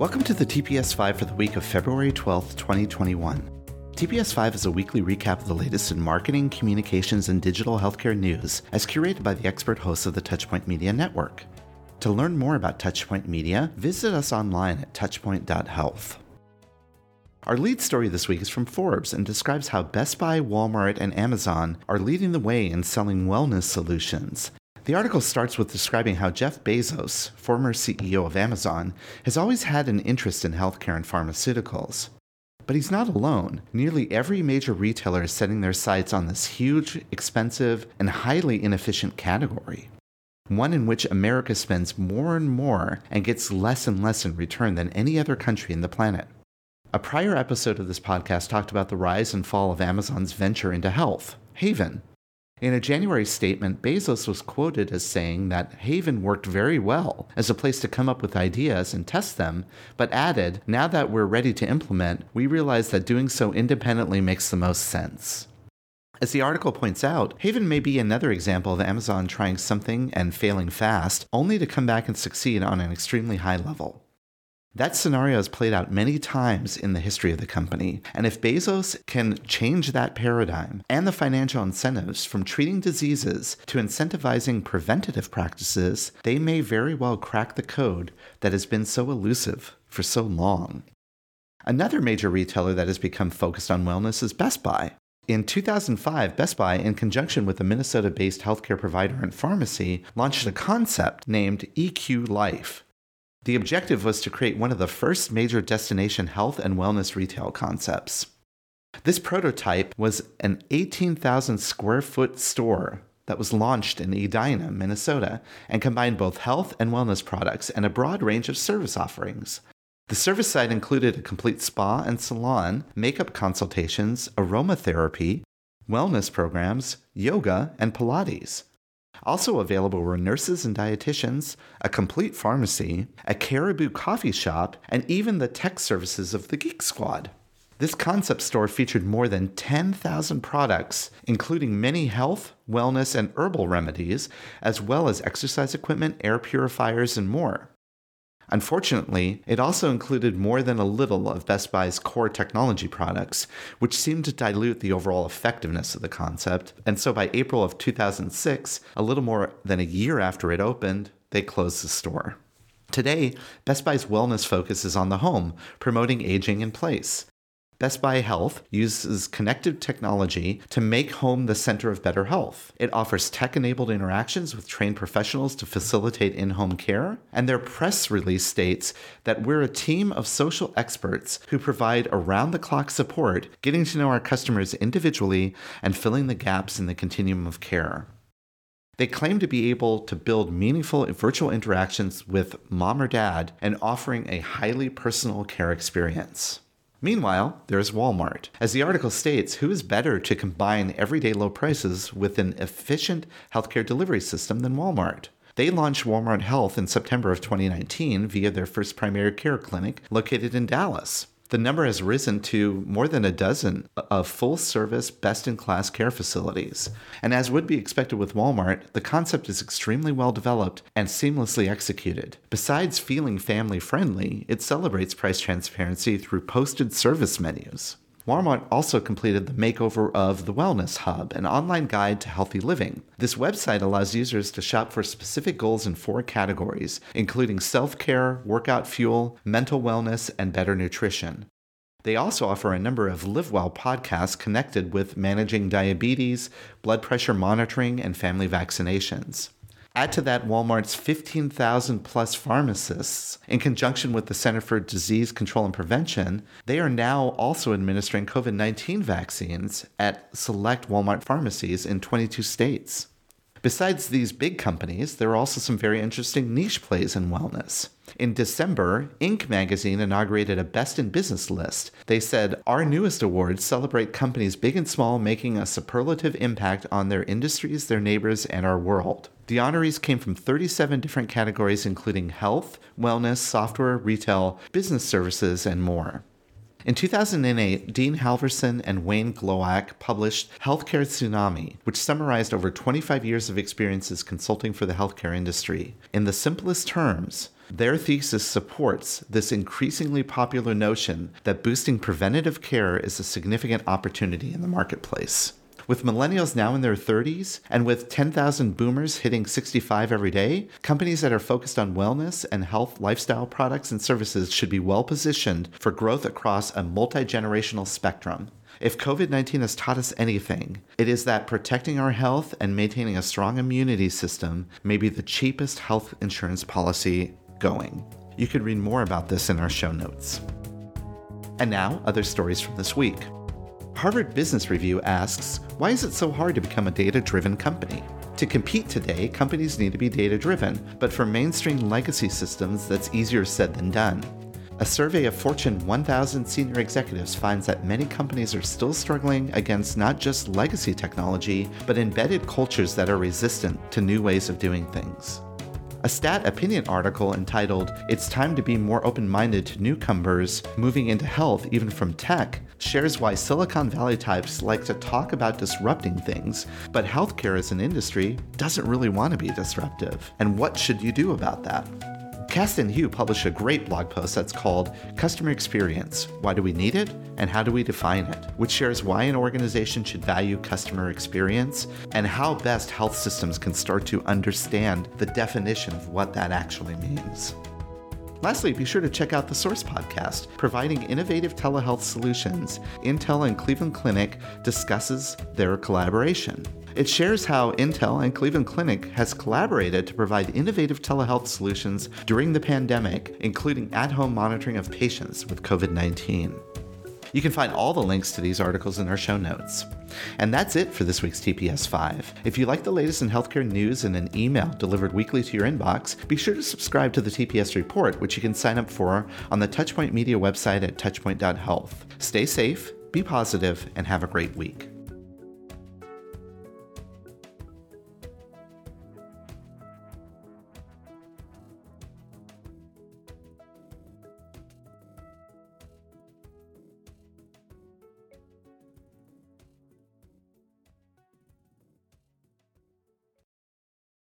Welcome to the TPS 5 for the week of February 12th, 2021. TPS 5 is a weekly recap of the latest in marketing, communications, and digital healthcare news as curated by the expert hosts of the Touchpoint Media Network. To learn more about Touchpoint Media, visit us online at touchpoint.health. Our lead story this week is from Forbes and describes how Best Buy, Walmart, and Amazon are leading the way in selling wellness solutions. The article starts with describing how Jeff Bezos, former CEO of Amazon, has always had an interest in healthcare and pharmaceuticals. But he's not alone. Nearly every major retailer is setting their sights on this huge, expensive, and highly inefficient category. One in which America spends more and more and gets less and less in return than any other country in the planet. A prior episode of this podcast talked about the rise and fall of Amazon's venture into health, Haven, in a January statement, Bezos was quoted as saying that Haven worked very well as a place to come up with ideas and test them, but added, now that we're ready to implement, we realize that doing so independently makes the most sense. As the article points out, Haven may be another example of Amazon trying something and failing fast, only to come back and succeed on an extremely high level. That scenario has played out many times in the history of the company, and if Bezos can change that paradigm and the financial incentives from treating diseases to incentivizing preventative practices, they may very well crack the code that has been so elusive for so long. Another major retailer that has become focused on wellness is Best Buy. In 2005, Best Buy, in conjunction with a Minnesota based healthcare provider and pharmacy, launched a concept named EQ Life the objective was to create one of the first major destination health and wellness retail concepts. This prototype was an 18,000 square foot store that was launched in Edina, Minnesota, and combined both health and wellness products and a broad range of service offerings. The service side included a complete spa and salon, makeup consultations, aromatherapy, wellness programs, yoga, and Pilates. Also available were nurses and dietitians, a complete pharmacy, a caribou coffee shop, and even the tech services of the Geek Squad. This concept store featured more than 10,000 products, including many health, wellness, and herbal remedies, as well as exercise equipment, air purifiers, and more. Unfortunately, it also included more than a little of Best Buy's core technology products, which seemed to dilute the overall effectiveness of the concept. And so by April of 2006, a little more than a year after it opened, they closed the store. Today, Best Buy's wellness focus is on the home, promoting aging in place. Best Buy Health uses connected technology to make home the center of better health. It offers tech enabled interactions with trained professionals to facilitate in home care. And their press release states that we're a team of social experts who provide around the clock support, getting to know our customers individually and filling the gaps in the continuum of care. They claim to be able to build meaningful virtual interactions with mom or dad and offering a highly personal care experience. Meanwhile, there's Walmart. As the article states, who is better to combine everyday low prices with an efficient healthcare delivery system than Walmart? They launched Walmart Health in September of 2019 via their first primary care clinic located in Dallas the number has risen to more than a dozen of full service, best in class care facilities. And as would be expected with Walmart, the concept is extremely well developed and seamlessly executed. Besides feeling family friendly, it celebrates price transparency through posted service menus. Walmart also completed the makeover of the Wellness Hub, an online guide to healthy living. This website allows users to shop for specific goals in four categories, including self care, workout fuel, mental wellness, and better nutrition. They also offer a number of Live Well podcasts connected with managing diabetes, blood pressure monitoring, and family vaccinations. Add to that Walmart's 15,000 plus pharmacists. In conjunction with the Center for Disease Control and Prevention, they are now also administering COVID 19 vaccines at select Walmart pharmacies in 22 states. Besides these big companies, there are also some very interesting niche plays in wellness. In December, Inc. magazine inaugurated a Best in Business list. They said, Our newest awards celebrate companies big and small making a superlative impact on their industries, their neighbors, and our world. The honorees came from 37 different categories, including health, wellness, software, retail, business services, and more. In 2008, Dean Halverson and Wayne Glowacz published Healthcare Tsunami, which summarized over 25 years of experiences consulting for the healthcare industry. In the simplest terms, their thesis supports this increasingly popular notion that boosting preventative care is a significant opportunity in the marketplace. With millennials now in their 30s and with 10,000 boomers hitting 65 every day, companies that are focused on wellness and health lifestyle products and services should be well positioned for growth across a multi generational spectrum. If COVID 19 has taught us anything, it is that protecting our health and maintaining a strong immunity system may be the cheapest health insurance policy going. You can read more about this in our show notes. And now, other stories from this week. Harvard Business Review asks Why is it so hard to become a data driven company? To compete today, companies need to be data driven, but for mainstream legacy systems, that's easier said than done. A survey of Fortune 1000 senior executives finds that many companies are still struggling against not just legacy technology, but embedded cultures that are resistant to new ways of doing things. A stat opinion article entitled, It's Time to Be More Open Minded to Newcomers Moving into Health, Even from Tech, shares why Silicon Valley types like to talk about disrupting things, but healthcare as an industry doesn't really want to be disruptive. And what should you do about that? Kasten Hugh published a great blog post that's called Customer Experience Why Do We Need It and How Do We Define It, which shares why an organization should value customer experience and how best health systems can start to understand the definition of what that actually means. Lastly, be sure to check out the Source podcast, providing innovative telehealth solutions. Intel and Cleveland Clinic discusses their collaboration. It shares how Intel and Cleveland Clinic has collaborated to provide innovative telehealth solutions during the pandemic, including at-home monitoring of patients with COVID-19. You can find all the links to these articles in our show notes. And that's it for this week's TPS 5. If you like the latest in healthcare news in an email delivered weekly to your inbox, be sure to subscribe to the TPS report, which you can sign up for on the Touchpoint Media website at touchpoint.health. Stay safe, be positive, and have a great week.